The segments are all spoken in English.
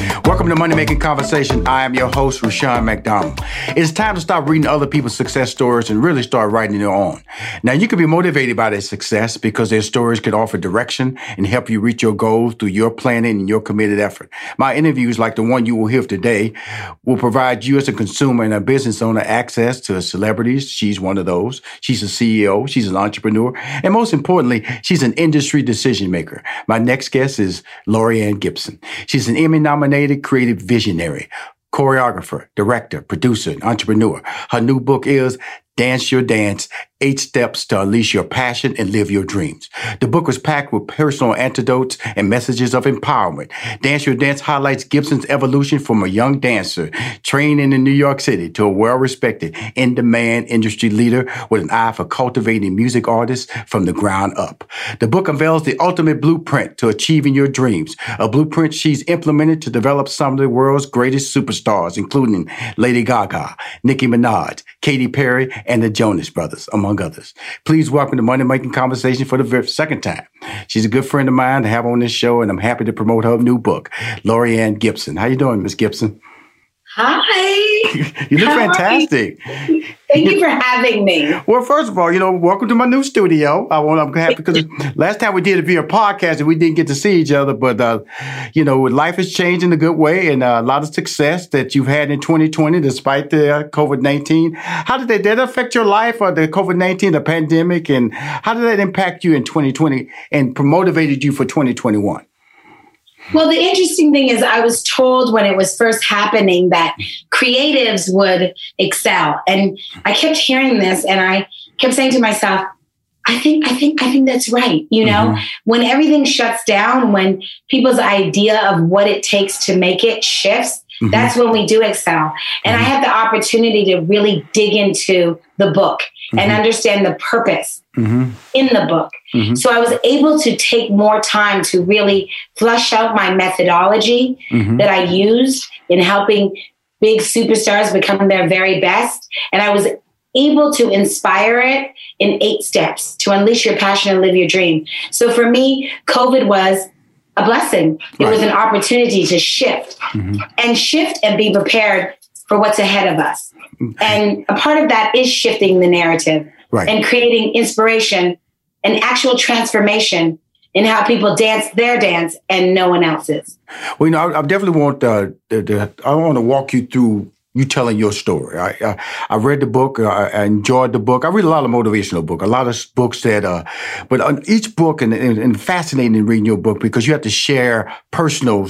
Welcome to Money Making Conversation. I am your host, Rushion McDonald. It's time to stop reading other people's success stories and really start writing your own. Now, you can be motivated by their success because their stories can offer direction and help you reach your goals through your planning and your committed effort. My interviews, like the one you will hear today, will provide you as a consumer and a business owner access to celebrities. She's one of those. She's a CEO. She's an entrepreneur. And most importantly, she's an industry decision maker. My next guest is Laurieann Gibson. She's an Emmy nominated creative visionary, choreographer, director, producer, and entrepreneur. Her new book is Dance Your Dance Eight Steps to Unleash Your Passion and Live Your Dreams. The book was packed with personal antidotes and messages of empowerment. Dance Your Dance highlights Gibson's evolution from a young dancer training in New York City to a well respected, in demand industry leader with an eye for cultivating music artists from the ground up. The book unveils the ultimate blueprint to achieving your dreams, a blueprint she's implemented to develop some of the world's greatest superstars, including Lady Gaga, Nicki Minaj, Katy Perry, and the Jonas Brothers, among others. Please welcome to Money Making Conversation for the second time. She's a good friend of mine to have on this show, and I'm happy to promote her new book, Laurieann Gibson. How you doing, Miss Gibson? Hi. you look How fantastic. You? Thank you for having me. Well, first of all, you know, welcome to my new studio. I want I'm happy because last time we did it via podcast and we didn't get to see each other, but uh, you know, life has changed in a good way and uh, a lot of success that you've had in 2020 despite the uh, COVID-19. How did that, did that affect your life or the COVID-19, the pandemic, and how did that impact you in 2020 and motivated you for 2021? Well, the interesting thing is, I was told when it was first happening that creatives would excel. And I kept hearing this and I kept saying to myself, I think, I think, I think that's right. You know, mm-hmm. when everything shuts down, when people's idea of what it takes to make it shifts, mm-hmm. that's when we do excel. And mm-hmm. I had the opportunity to really dig into the book and mm-hmm. understand the purpose mm-hmm. in the book. Mm-hmm. So I was able to take more time to really flush out my methodology mm-hmm. that I used in helping big superstars become their very best. And I was able to inspire it in eight steps to unleash your passion and live your dream. So for me, COVID was a blessing. It right. was an opportunity to shift mm-hmm. and shift and be prepared for what's ahead of us. Mm-hmm. And a part of that is shifting the narrative right. and creating inspiration and actual transformation in how people dance their dance and no one else's. Well, you know, I, I definitely want uh, the, the, I want to walk you through you telling your story. I, I, I read the book. I, I, enjoyed the book. I read a lot of motivational book, a lot of books that, uh, but on each book and, and, and, fascinating in reading your book because you have to share personal,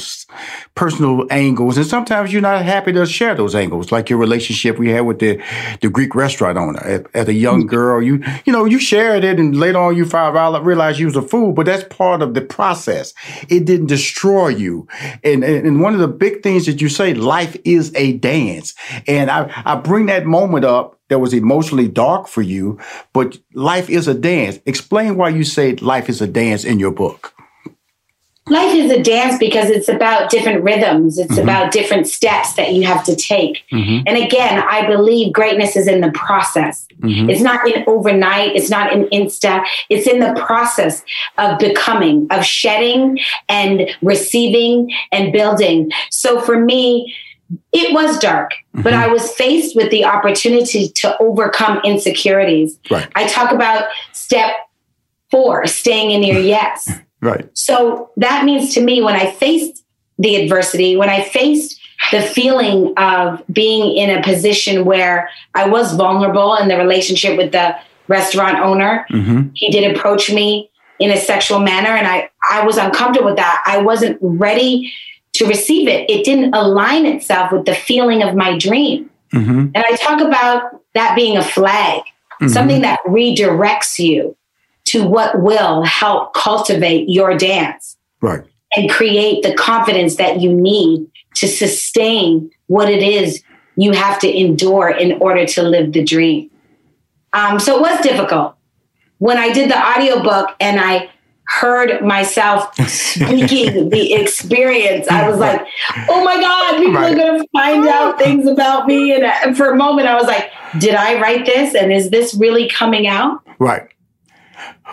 personal angles. And sometimes you're not happy to share those angles, like your relationship we had with the, the Greek restaurant owner. As, as a young mm-hmm. girl, you, you know, you shared it and later on you found out, realized you was a fool, but that's part of the process. It didn't destroy you. And, and, and one of the big things that you say, life is a dance. And I, I bring that moment up that was emotionally dark for you, but life is a dance. Explain why you say life is a dance in your book life is a dance because it's about different rhythms it's mm-hmm. about different steps that you have to take mm-hmm. and again i believe greatness is in the process mm-hmm. it's not in overnight it's not in insta it's in the process of becoming of shedding and receiving and building so for me it was dark, mm-hmm. but I was faced with the opportunity to overcome insecurities. Right. I talk about step four, staying in your yes. Right. So that means to me when I faced the adversity, when I faced the feeling of being in a position where I was vulnerable in the relationship with the restaurant owner, mm-hmm. he did approach me in a sexual manner and I, I was uncomfortable with that. I wasn't ready to receive it. It didn't align itself with the feeling of my dream. Mm-hmm. And I talk about that being a flag, mm-hmm. something that redirects you to what will help cultivate your dance. Right. And create the confidence that you need to sustain what it is you have to endure in order to live the dream. Um, so it was difficult. When I did the audiobook and I heard myself speaking the experience, I was like, oh my God, people right. are going to find out things about me. And, and for a moment, I was like, did I write this? And is this really coming out? Right.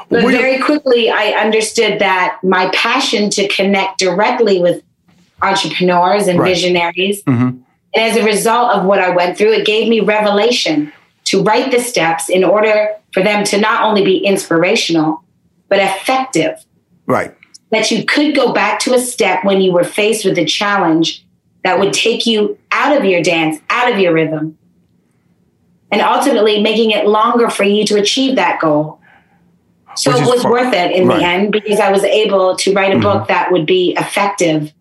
But very quickly, I understood that my passion to connect directly with entrepreneurs and right. visionaries. Mm-hmm. And as a result of what I went through, it gave me revelation to write the steps in order for them to not only be inspirational, but effective. Right. That you could go back to a step when you were faced with a challenge that would take you out of your dance, out of your rhythm, and ultimately making it longer for you to achieve that goal. So it was fun. worth it in right. the end because I was able to write a mm-hmm. book that would be effective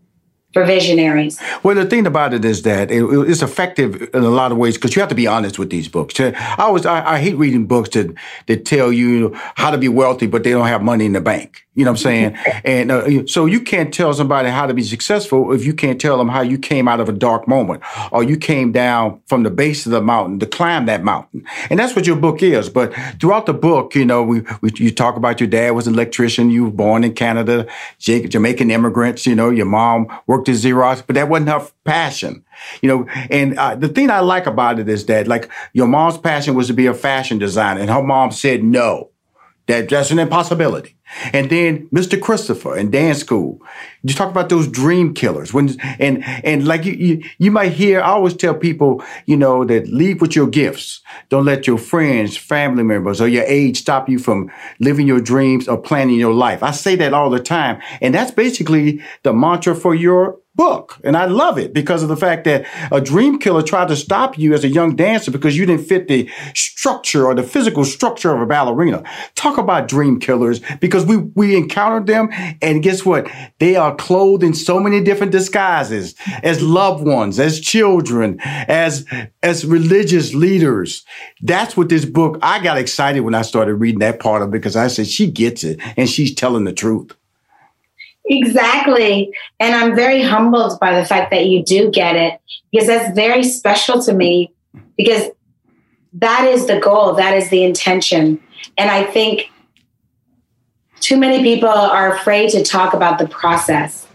for visionaries? Well, the thing about it is that it, it's effective in a lot of ways because you have to be honest with these books. I always I, I, hate reading books that that tell you how to be wealthy, but they don't have money in the bank. You know what I'm saying? and uh, so you can't tell somebody how to be successful if you can't tell them how you came out of a dark moment or you came down from the base of the mountain to climb that mountain. And that's what your book is. But throughout the book, you know, we, we you talk about your dad was an electrician. You were born in Canada, Jamaican immigrants. You know, your mom worked at Xerox, but that wasn't her passion. You know, and uh, the thing I like about it is that like your mom's passion was to be a fashion designer, and her mom said no. That that's an impossibility. And then Mr. Christopher and dance school. You talk about those dream killers. When and and like you, you you might hear, I always tell people, you know, that leave with your gifts. Don't let your friends, family members, or your age stop you from living your dreams or planning your life. I say that all the time. And that's basically the mantra for your book. And I love it because of the fact that a dream killer tried to stop you as a young dancer because you didn't fit the structure or the physical structure of a ballerina. Talk about dream killers because we, we encountered them and guess what? They are clothed in so many different disguises as loved ones, as children, as, as religious leaders. That's what this book, I got excited when I started reading that part of it because I said, she gets it and she's telling the truth. Exactly. And I'm very humbled by the fact that you do get it because that's very special to me because that is the goal, that is the intention. And I think too many people are afraid to talk about the process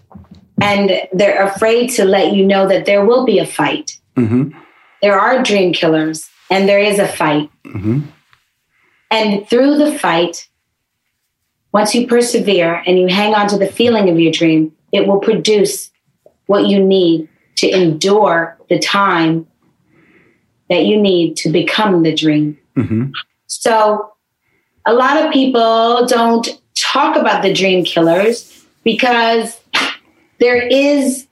and they're afraid to let you know that there will be a fight. Mm-hmm. There are dream killers and there is a fight. Mm-hmm. And through the fight, once you persevere and you hang on to the feeling of your dream, it will produce what you need to endure the time that you need to become the dream. Mm-hmm. So, a lot of people don't talk about the dream killers because there is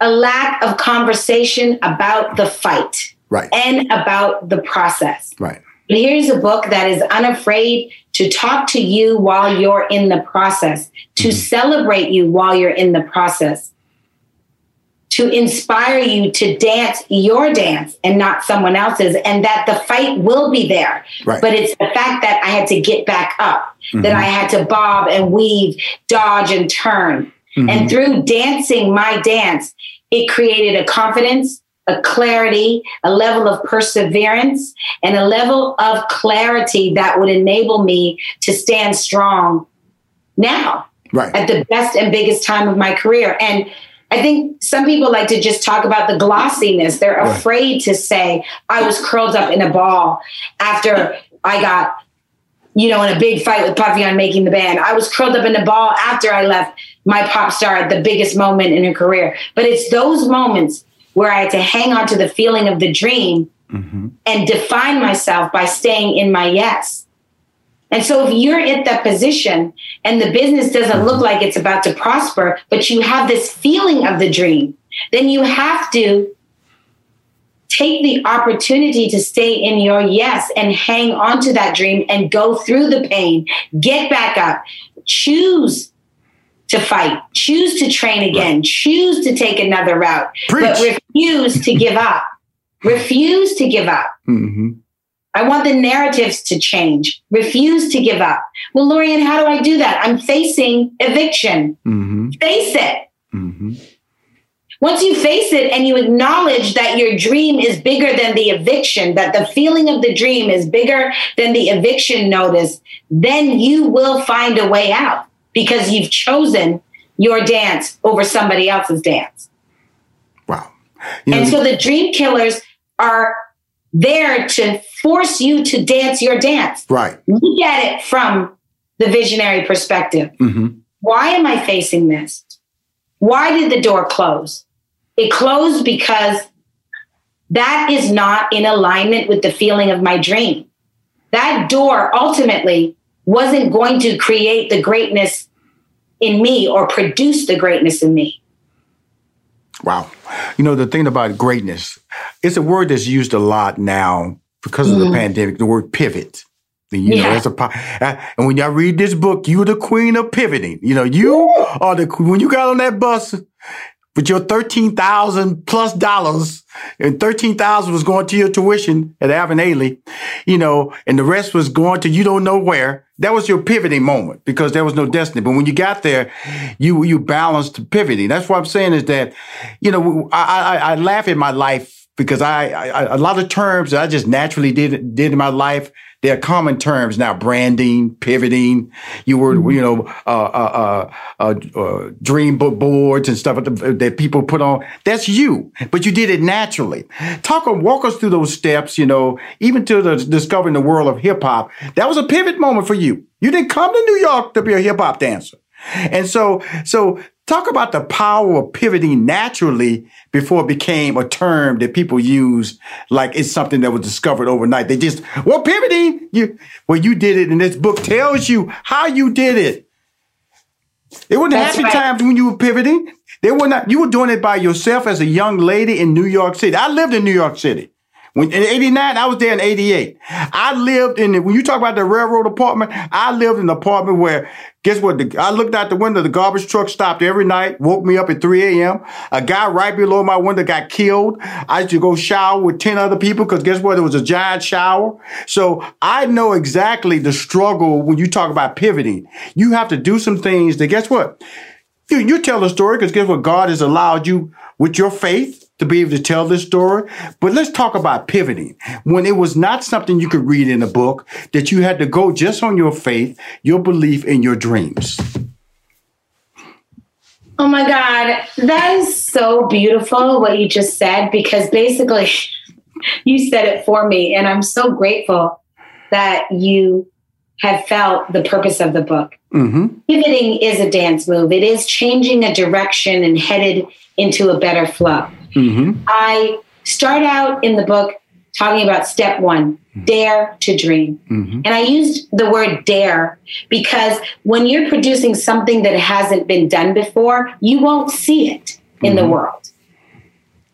a lack of conversation about the fight right. and about the process. Right. But here's a book that is unafraid to talk to you while you're in the process, to mm-hmm. celebrate you while you're in the process, to inspire you to dance your dance and not someone else's, and that the fight will be there. Right. But it's the fact that I had to get back up, mm-hmm. that I had to bob and weave, dodge and turn. Mm-hmm. And through dancing my dance, it created a confidence a clarity, a level of perseverance, and a level of clarity that would enable me to stand strong now right. at the best and biggest time of my career. And I think some people like to just talk about the glossiness. They're right. afraid to say, I was curled up in a ball after I got, you know, in a big fight with Puffy on making the band. I was curled up in a ball after I left my pop star at the biggest moment in her career. But it's those moments where I had to hang on to the feeling of the dream mm-hmm. and define myself by staying in my yes. And so if you're at that position and the business doesn't look like it's about to prosper, but you have this feeling of the dream, then you have to take the opportunity to stay in your yes and hang on to that dream and go through the pain, get back up, choose to fight, choose to train again, right. choose to take another route, Preach. but refuse to give up. Refuse to give up. Mm-hmm. I want the narratives to change. Refuse to give up. Well, Laurieann, how do I do that? I'm facing eviction. Mm-hmm. Face it. Mm-hmm. once you face it and you acknowledge that your dream is bigger than the eviction, that the feeling of the dream is bigger than the eviction notice, then you will find a way out because you've chosen your dance over somebody else's dance. Wow. You know, and so the dream killers are there to force you to dance your dance. Right. Look get it from the visionary perspective. Mm-hmm. Why am I facing this? Why did the door close? It closed because that is not in alignment with the feeling of my dream. That door ultimately wasn't going to create the greatness in me or produce the greatness in me. Wow. You know, the thing about greatness, it's a word that's used a lot now because of mm. the pandemic, the word pivot. You yeah. know, it's a and when y'all read this book, you're the queen of pivoting. You know, you are the when you got on that bus with your thirteen thousand plus dollars, and thirteen thousand was going to your tuition at Alvin Ailey, you know, and the rest was going to you don't know where. That was your pivoting moment because there was no destiny. But when you got there, you you balanced pivoting. That's what I'm saying is that, you know, I I, I laugh at my life because I, I a lot of terms that I just naturally did did in my life they're common terms now: branding, pivoting. You were, mm-hmm. you know, uh, uh, uh, uh, uh dream book boards and stuff that people put on. That's you, but you did it naturally. Talk walk us through those steps. You know, even to the discovering the world of hip hop. That was a pivot moment for you. You didn't come to New York to be a hip hop dancer. And so, so Talk about the power of pivoting naturally before it became a term that people use like it's something that was discovered overnight. They just, well, pivoting, you, well, you did it and this book tells you how you did it. It wasn't That's happy right. times when you were pivoting. They were not, you were doing it by yourself as a young lady in New York City. I lived in New York City. When in 89, I was there in 88. I lived in the, when you talk about the railroad apartment, I lived in an apartment where, guess what? The, I looked out the window, the garbage truck stopped every night, woke me up at 3 a.m. A guy right below my window got killed. I used to go shower with 10 other people because guess what? There was a giant shower. So I know exactly the struggle when you talk about pivoting. You have to do some things that guess what? You, you tell the story because guess what? God has allowed you with your faith to be able to tell this story. But let's talk about pivoting. When it was not something you could read in a book, that you had to go just on your faith, your belief, and your dreams. Oh my God, that is so beautiful what you just said because basically you said it for me. And I'm so grateful that you have felt the purpose of the book. Mm-hmm. Pivoting is a dance move, it is changing a direction and headed into a better flow. Mm-hmm. I start out in the book talking about step one dare to dream. Mm-hmm. And I used the word dare because when you're producing something that hasn't been done before, you won't see it in mm-hmm. the world.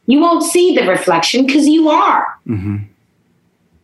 You won't see the reflection because you are. Mm-hmm.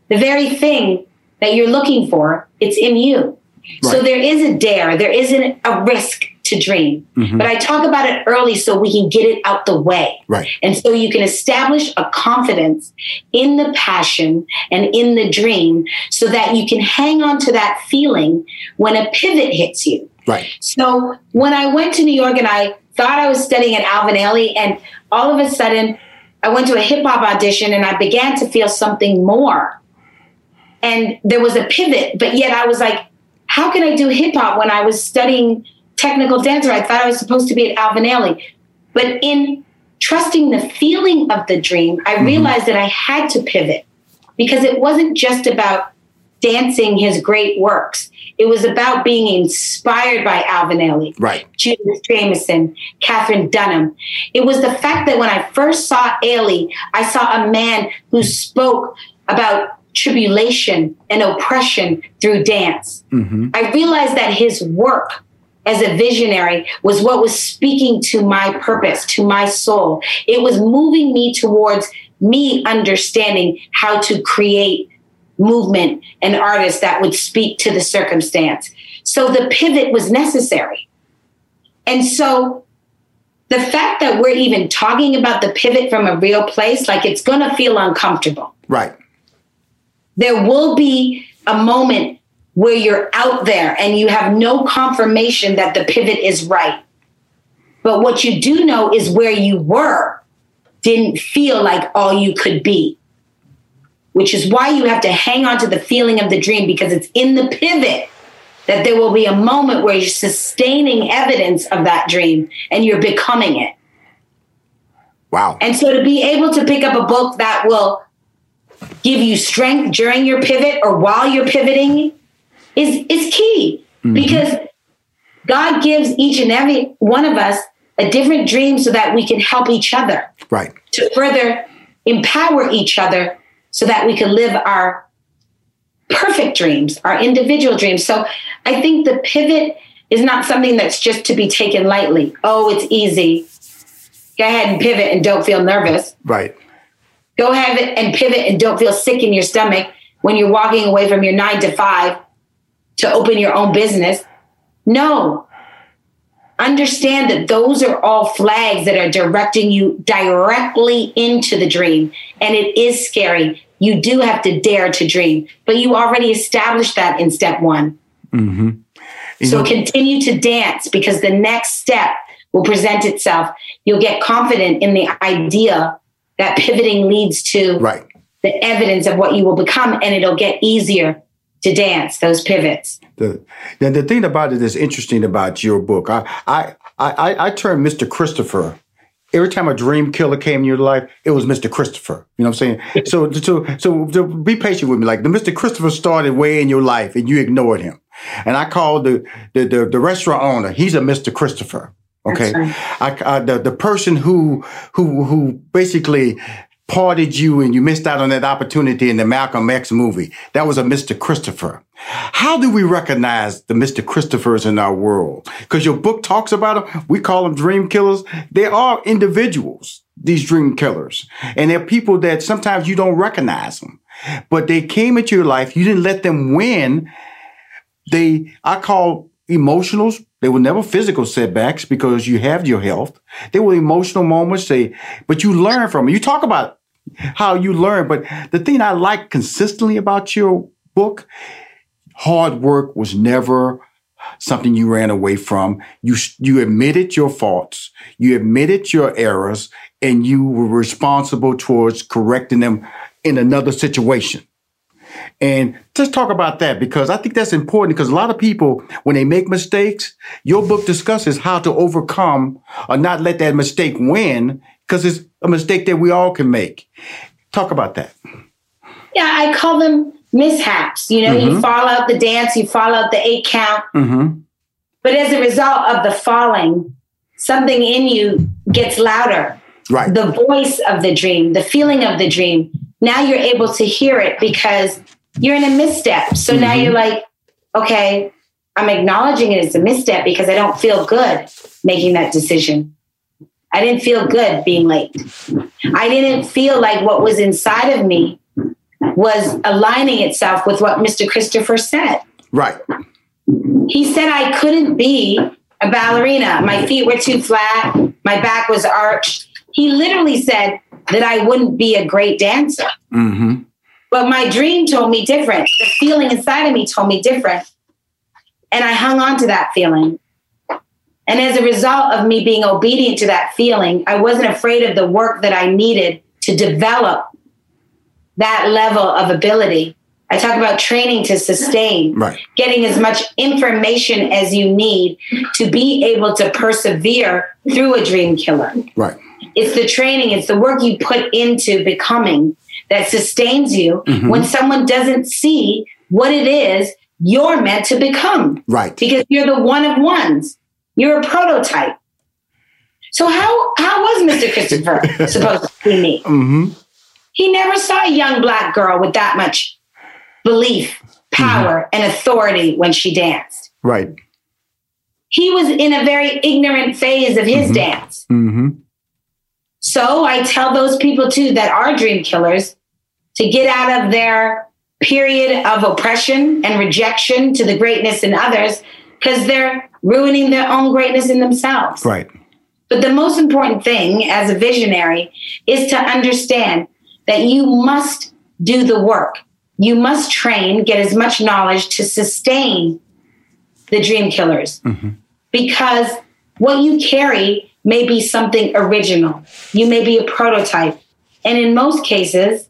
The very thing that you're looking for, it's in you. Right. So there is a dare, there isn't a risk to dream. Mm-hmm. But I talk about it early so we can get it out the way. Right. And so you can establish a confidence in the passion and in the dream so that you can hang on to that feeling when a pivot hits you. Right. So when I went to New York and I thought I was studying at Alvin Ailey and all of a sudden I went to a hip hop audition and I began to feel something more. And there was a pivot, but yet I was like, how can I do hip hop when I was studying technical dancer? I thought I was supposed to be at Alvin Ailey. But in trusting the feeling of the dream, I mm-hmm. realized that I had to pivot because it wasn't just about dancing his great works. It was about being inspired by Alvin Ailey, right. Judith Jamison, Katherine Dunham. It was the fact that when I first saw Ailey, I saw a man who spoke about tribulation and oppression through dance. Mm-hmm. I realized that his work as a visionary was what was speaking to my purpose, to my soul. It was moving me towards me understanding how to create movement and artists that would speak to the circumstance. So the pivot was necessary. And so the fact that we're even talking about the pivot from a real place, like it's going to feel uncomfortable. Right there will be a moment where you're out there and you have no confirmation that the pivot is right. But what you do know is where you were didn't feel like all you could be, which is why you have to hang on to the feeling of the dream because it's in the pivot that there will be a moment where you're sustaining evidence of that dream and you're becoming it. Wow. And so to be able to pick up a book that will give you strength during your pivot or while you're pivoting is is key mm-hmm. because God gives each and every one of us a different dream so that we can help each other. Right. To further empower each other so that we can live our perfect dreams, our individual dreams. So I think the pivot is not something that's just to be taken lightly. Oh, it's easy. Go ahead and pivot and don't feel nervous. Right. Go ahead and pivot and don't feel sick in your stomach when you're walking away from your nine to five to open your own business. No. Understand that those are all flags that are directing you directly into the dream. And it is scary. You do have to dare to dream, but you already established that in step one. Mm-hmm. So know, continue to dance because the next step will present itself. You'll get confident in the idea that pivoting leads to right. the evidence of what you will become, and it'll get easier to dance those pivots. The, the, the thing about it is interesting about your book. I, I, I, I turned Mr. Christopher every time a dream killer came in your life, it was Mr. Christopher. You know what I'm saying? so, so, so, so be patient with me. Like the Mr. Christopher started way in your life and you ignored him. And I called the, the, the, the restaurant owner. He's a Mr. Christopher. Okay. I, I, the, the person who, who, who basically parted you and you missed out on that opportunity in the Malcolm X movie. That was a Mr. Christopher. How do we recognize the Mr. Christophers in our world? Because your book talks about them. We call them dream killers. They are individuals, these dream killers. And they're people that sometimes you don't recognize them, but they came into your life. You didn't let them win. They, I call emotionals. They were never physical setbacks because you have your health. They were emotional moments. They, but you learn from it. You talk about how you learn. But the thing I like consistently about your book, hard work was never something you ran away from. You, you admitted your faults. You admitted your errors and you were responsible towards correcting them in another situation. And just talk about that because I think that's important because a lot of people, when they make mistakes, your book discusses how to overcome or not let that mistake win because it's a mistake that we all can make. Talk about that. Yeah, I call them mishaps. You know, mm-hmm. you fall out the dance, you fall out the eight count. Mm-hmm. But as a result of the falling, something in you gets louder. Right. The voice of the dream, the feeling of the dream. Now you're able to hear it because you're in a misstep. So mm-hmm. now you're like, okay, I'm acknowledging it as a misstep because I don't feel good making that decision. I didn't feel good being late. I didn't feel like what was inside of me was aligning itself with what Mr. Christopher said. Right. He said I couldn't be a ballerina. My feet were too flat. My back was arched. He literally said that I wouldn't be a great dancer. Mm-hmm. But my dream told me different. The feeling inside of me told me different. And I hung on to that feeling. And as a result of me being obedient to that feeling, I wasn't afraid of the work that I needed to develop that level of ability. I talk about training to sustain, right. getting as much information as you need to be able to persevere through a dream killer. Right. It's the training, it's the work you put into becoming that sustains you mm-hmm. when someone doesn't see what it is you're meant to become. Right. Because you're the one of ones. You're a prototype. So how how was Mr. Christopher supposed to see me? Mm-hmm. He never saw a young black girl with that much belief, power, mm-hmm. and authority when she danced. Right. He was in a very ignorant phase of his mm-hmm. dance. Mm-hmm. So I tell those people too that are dream killers to get out of their period of oppression and rejection to the greatness in others because they're ruining their own greatness in themselves. Right. But the most important thing as a visionary is to understand that you must do the work. You must train, get as much knowledge to sustain the dream killers. Mm-hmm. Because What you carry may be something original. You may be a prototype. And in most cases,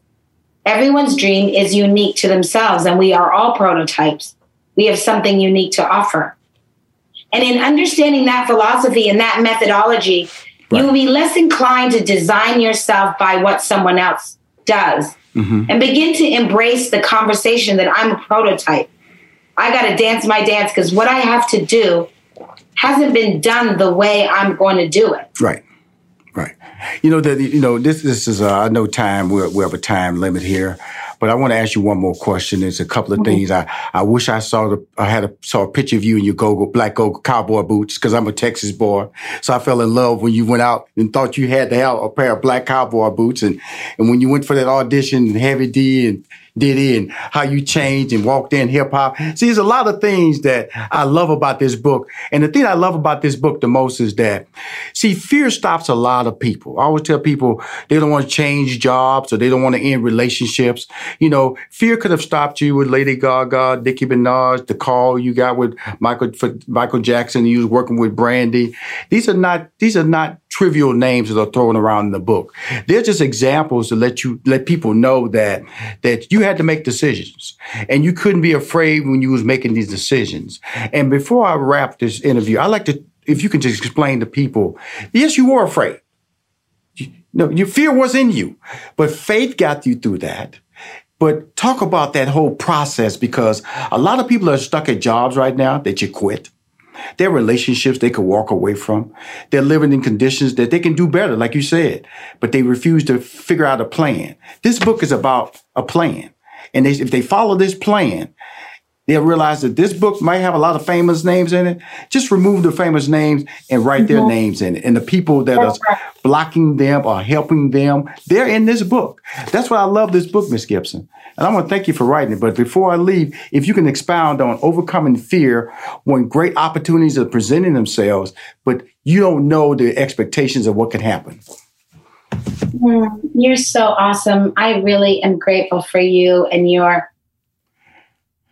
everyone's dream is unique to themselves, and we are all prototypes. We have something unique to offer. And in understanding that philosophy and that methodology, right. you will be less inclined to design yourself by what someone else does mm-hmm. and begin to embrace the conversation that I'm a prototype. I got to dance my dance because what I have to do hasn't been done the way I'm going to do it. Right. Right. You know that you know this this is uh, I know time we we have a time limit here, but I want to ask you one more question. There's a couple of mm-hmm. things I I wish I saw the I had a saw a picture of you in your go black go cowboy boots because I'm a Texas boy, so I fell in love when you went out and thought you had to have a pair of black cowboy boots, and and when you went for that audition, and Heavy D and Diddy and how you changed and walked in hip hop. See, there's a lot of things that I love about this book. And the thing I love about this book the most is that, see, fear stops a lot of people. I always tell people they don't want to change jobs or they don't want to end relationships. You know, fear could have stopped you with Lady Gaga, Nicki Minaj, the call you got with Michael, Michael Jackson. You was working with Brandy. These are not, these are not trivial names that are thrown around in the book. They're just examples to let you, let people know that, that you had to make decisions and you couldn't be afraid when you was making these decisions. And before I wrap this interview, I like to, if you can just explain to people, yes, you were afraid. No, your fear was in you, but faith got you through that. But talk about that whole process because a lot of people are stuck at jobs right now that you quit. Their relationships they could walk away from. They're living in conditions that they can do better, like you said, but they refuse to figure out a plan. This book is about a plan. And they, if they follow this plan, they'll realize that this book might have a lot of famous names in it. Just remove the famous names and write mm-hmm. their names in it. And the people that are blocking them or helping them, they're in this book. That's why I love this book, Miss Gibson. And I want to thank you for writing it. But before I leave, if you can expound on overcoming fear when great opportunities are presenting themselves, but you don't know the expectations of what can happen. Mm, you're so awesome. I really am grateful for you and your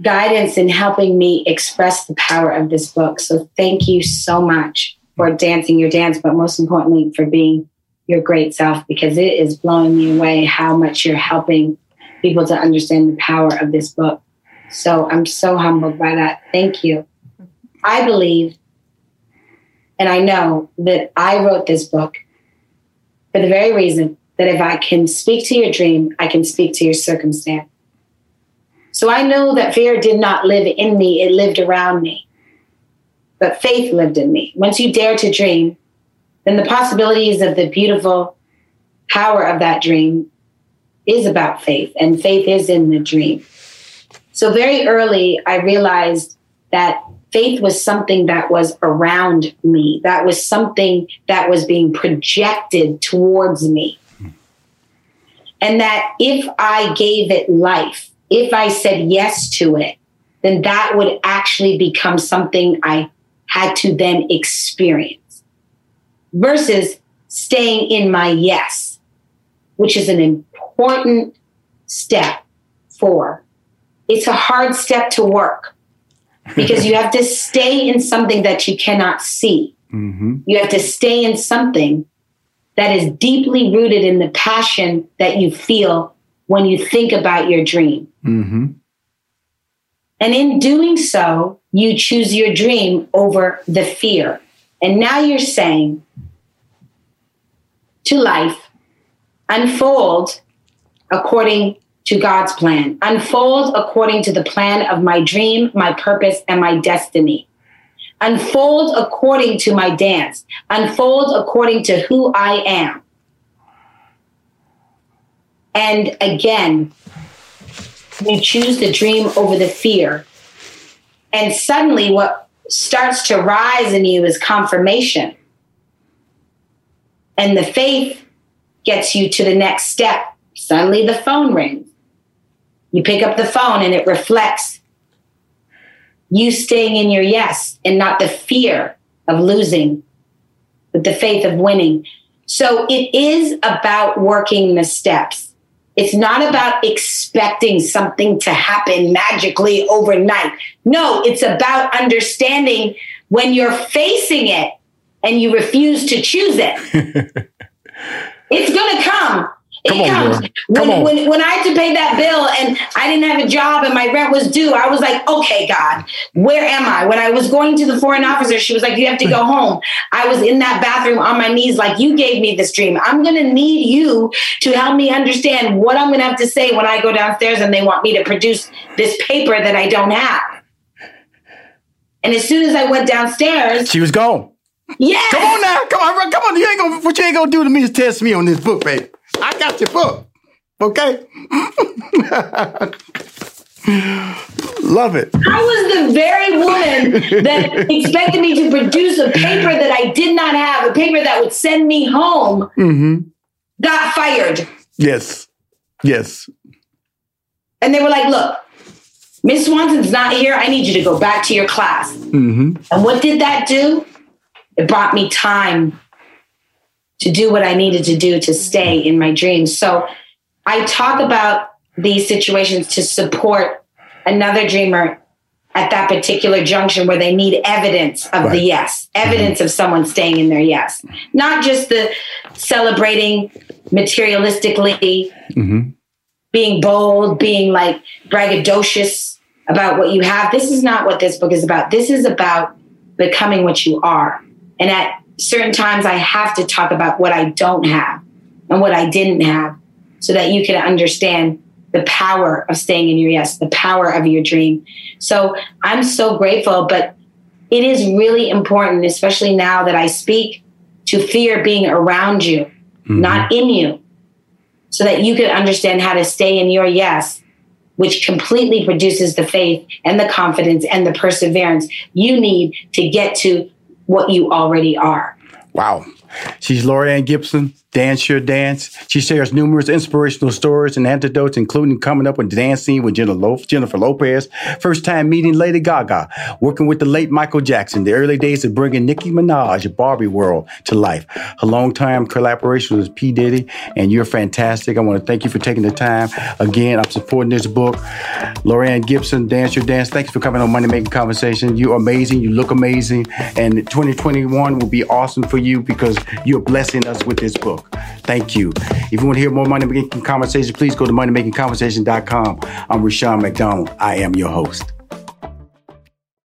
guidance in helping me express the power of this book. So thank you so much for dancing your dance, but most importantly, for being your great self because it is blowing me away how much you're helping people to understand the power of this book. So I'm so humbled by that. Thank you. I believe and I know that I wrote this book for the very reason that if I can speak to your dream, I can speak to your circumstance. So I know that fear did not live in me, it lived around me. But faith lived in me. Once you dare to dream, then the possibilities of the beautiful power of that dream is about faith, and faith is in the dream. So very early, I realized that faith was something that was around me, that was something that was being projected towards me. And that if I gave it life, if I said yes to it, then that would actually become something I had to then experience versus staying in my yes, which is an important step for. It's a hard step to work because you have to stay in something that you cannot see. Mm-hmm. You have to stay in something that is deeply rooted in the passion that you feel when you think about your dream. Mm-hmm. And in doing so, you choose your dream over the fear. And now you're saying to life, unfold according to God's plan, unfold according to the plan of my dream, my purpose, and my destiny. Unfold according to my dance, unfold according to who I am. And again, you choose the dream over the fear. And suddenly, what starts to rise in you is confirmation. And the faith gets you to the next step. Suddenly, the phone rings. You pick up the phone and it reflects you staying in your yes and not the fear of losing, but the faith of winning. So it is about working the steps. It's not about expecting something to happen magically overnight. No, it's about understanding when you're facing it and you refuse to choose it, it's going to come. It Come on, comes. Come when, on. when when I had to pay that bill and I didn't have a job and my rent was due, I was like, okay, God, where am I? When I was going to the foreign officer, she was like, you have to go home. I was in that bathroom on my knees, like, you gave me this dream. I'm going to need you to help me understand what I'm going to have to say when I go downstairs and they want me to produce this paper that I don't have. And as soon as I went downstairs, She was gone. yeah, Come on now, come on, come on. You ain't gonna what you ain't gonna do to me is test me on this book, baby. I got your book. Okay. Love it. I was the very woman that expected me to produce a paper that I did not have, a paper that would send me home, Mm-hmm. got fired. Yes. Yes. And they were like, look, Miss Swanson's not here. I need you to go back to your class. Mm-hmm. And what did that do? It brought me time to do what I needed to do to stay in my dreams. So I talk about these situations to support another dreamer at that particular junction where they need evidence of the yes, evidence of someone staying in their yes, not just the celebrating materialistically, Mm-hmm. being bold, being like braggadocious about what you have. This is not what this book is about. This is about becoming what you are. And at certain times, I have to talk about what I don't have and what I didn't have so that you can understand the power of staying in your yes, the power of your dream. So I'm so grateful, but it is really important, especially now that I speak, to fear being around you, mm-hmm. not in you so that you can understand how to stay in your yes, which completely produces the faith and the confidence and the perseverance you need to get to what you already are. Wow. She's Laurieann Gibson, Dance Your Dance. She shares numerous inspirational stories and anecdotes, including coming up with dancing with Jennifer Lo- Jennifer Lopez, first time meeting Lady Gaga, working with the late Michael Jackson, the early days of bringing Nicki Minaj, Barbie World to life. Her long-time collaboration with P. Diddy, and you're fantastic. I want to thank you for taking the time. Again, I'm supporting this book. Laurieann Gibson, Dance Your Dance. Thanks for coming on Money Making Conversation. You're amazing. You look amazing. And 2021 will be awesome for you because you're blessing us with this book. Thank you. If you want to hear more Money Making Conversation, please go to moneymakingconversation.com. I'm Rushion McDonald. I am your host.